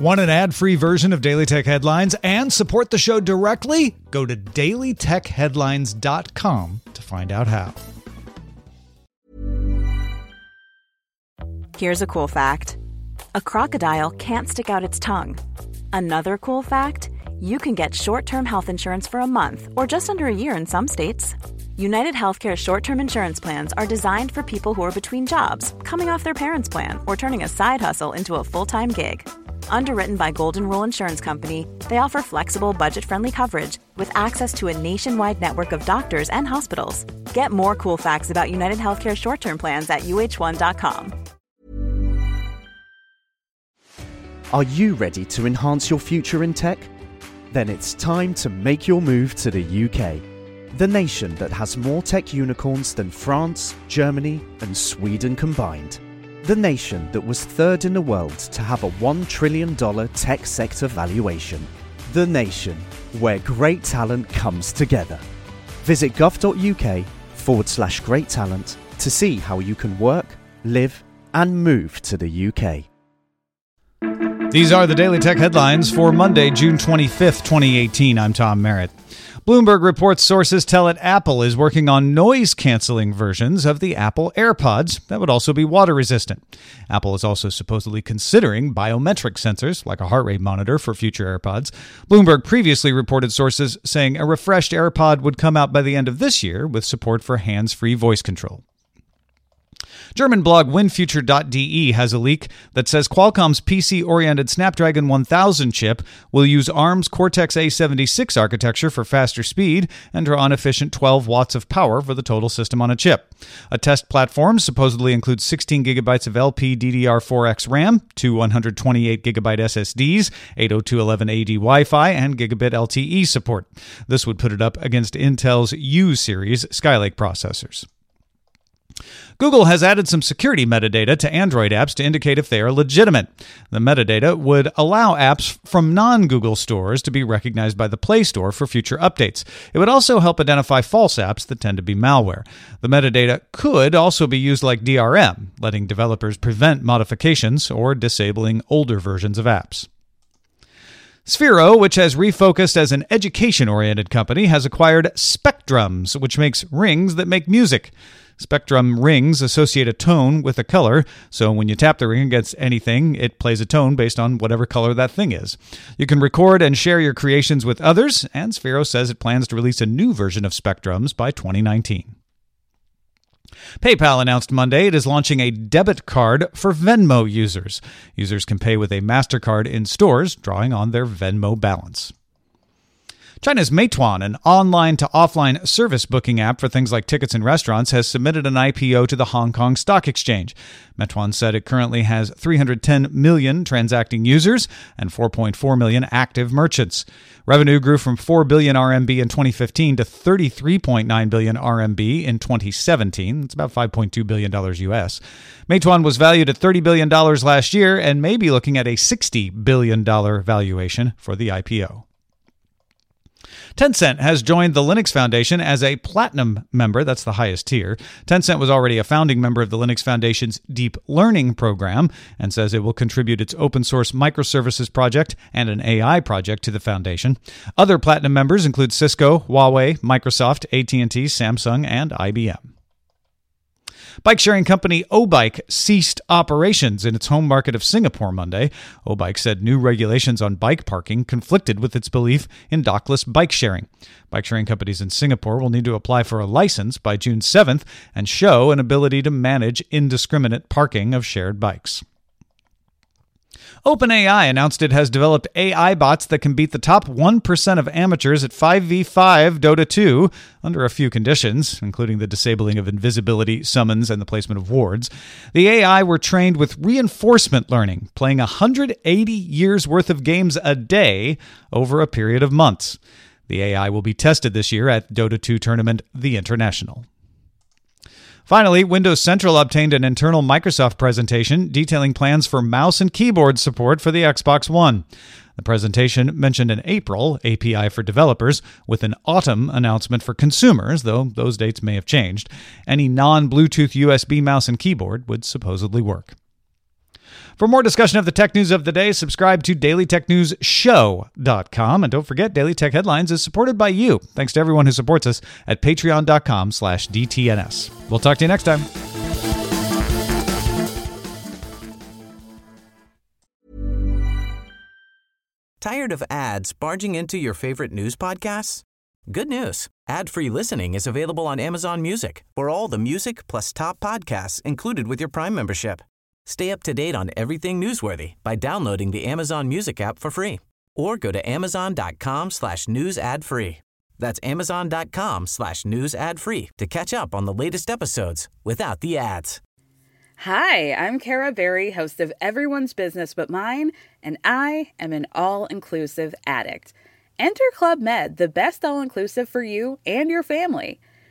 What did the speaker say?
Want an ad free version of Daily Tech Headlines and support the show directly? Go to dailytechheadlines.com to find out how. Here's a cool fact a crocodile can't stick out its tongue. Another cool fact you can get short term health insurance for a month or just under a year in some states. United Healthcare short term insurance plans are designed for people who are between jobs, coming off their parents' plan, or turning a side hustle into a full time gig. Underwritten by Golden Rule Insurance Company, they offer flexible, budget friendly coverage with access to a nationwide network of doctors and hospitals. Get more cool facts about United Healthcare short term plans at uh1.com. Are you ready to enhance your future in tech? Then it's time to make your move to the UK, the nation that has more tech unicorns than France, Germany, and Sweden combined. The nation that was third in the world to have a $1 trillion tech sector valuation. The nation where great talent comes together. Visit gov.uk forward slash great talent to see how you can work, live, and move to the UK. These are the Daily Tech headlines for Monday, June 25th, 2018. I'm Tom Merritt. Bloomberg reports sources tell it Apple is working on noise canceling versions of the Apple AirPods that would also be water resistant. Apple is also supposedly considering biometric sensors, like a heart rate monitor, for future AirPods. Bloomberg previously reported sources saying a refreshed AirPod would come out by the end of this year with support for hands free voice control. German blog WinFuture.de has a leak that says Qualcomm's PC oriented Snapdragon 1000 chip will use ARM's Cortex A76 architecture for faster speed and draw an efficient 12 watts of power for the total system on a chip. A test platform supposedly includes 16 gigabytes of LPDDR4X RAM, two 128 gigabyte SSDs, 802.11ad Wi Fi, and gigabit LTE support. This would put it up against Intel's U series Skylake processors. Google has added some security metadata to Android apps to indicate if they are legitimate. The metadata would allow apps from non Google stores to be recognized by the Play Store for future updates. It would also help identify false apps that tend to be malware. The metadata could also be used like DRM, letting developers prevent modifications or disabling older versions of apps. Sphero, which has refocused as an education oriented company, has acquired Specdrums, which makes rings that make music. Spectrum rings associate a tone with a color, so when you tap the ring against anything, it plays a tone based on whatever color that thing is. You can record and share your creations with others, and Sphero says it plans to release a new version of Specdrums by 2019. PayPal announced Monday it is launching a debit card for Venmo users. Users can pay with a MasterCard in stores, drawing on their Venmo balance. China's Meituan, an online to offline service booking app for things like tickets and restaurants, has submitted an IPO to the Hong Kong Stock Exchange. Meituan said it currently has 310 million transacting users and 4.4 million active merchants. Revenue grew from 4 billion RMB in 2015 to 33.9 billion RMB in 2017. It's about 5.2 billion dollars US. Meituan was valued at 30 billion dollars last year and may be looking at a 60 billion dollar valuation for the IPO. Tencent has joined the Linux Foundation as a platinum member. That's the highest tier. Tencent was already a founding member of the Linux Foundation's Deep Learning program and says it will contribute its open source microservices project and an AI project to the foundation. Other platinum members include Cisco, Huawei, Microsoft, AT&T, Samsung, and IBM. Bike sharing company Obike ceased operations in its home market of Singapore Monday. Obike said new regulations on bike parking conflicted with its belief in dockless bike sharing. Bike sharing companies in Singapore will need to apply for a license by June 7th and show an ability to manage indiscriminate parking of shared bikes. OpenAI announced it has developed AI bots that can beat the top 1% of amateurs at 5v5 Dota 2 under a few conditions, including the disabling of invisibility, summons, and the placement of wards. The AI were trained with reinforcement learning, playing 180 years worth of games a day over a period of months. The AI will be tested this year at Dota 2 tournament The International. Finally, Windows Central obtained an internal Microsoft presentation detailing plans for mouse and keyboard support for the Xbox One. The presentation mentioned an April API for developers with an autumn announcement for consumers, though those dates may have changed. Any non Bluetooth USB mouse and keyboard would supposedly work. For more discussion of the tech news of the day, subscribe to dailytechnewsshow.com. And don't forget, Daily Tech Headlines is supported by you. Thanks to everyone who supports us at patreon.com slash DTNS. We'll talk to you next time. Tired of ads barging into your favorite news podcasts? Good news. Ad-free listening is available on Amazon Music for all the music plus top podcasts included with your Prime membership. Stay up to date on everything newsworthy by downloading the Amazon Music app for free or go to amazon.com slash news ad free. That's amazon.com slash news ad free to catch up on the latest episodes without the ads. Hi, I'm Kara Berry, host of Everyone's Business But Mine, and I am an all inclusive addict. Enter Club Med, the best all inclusive for you and your family.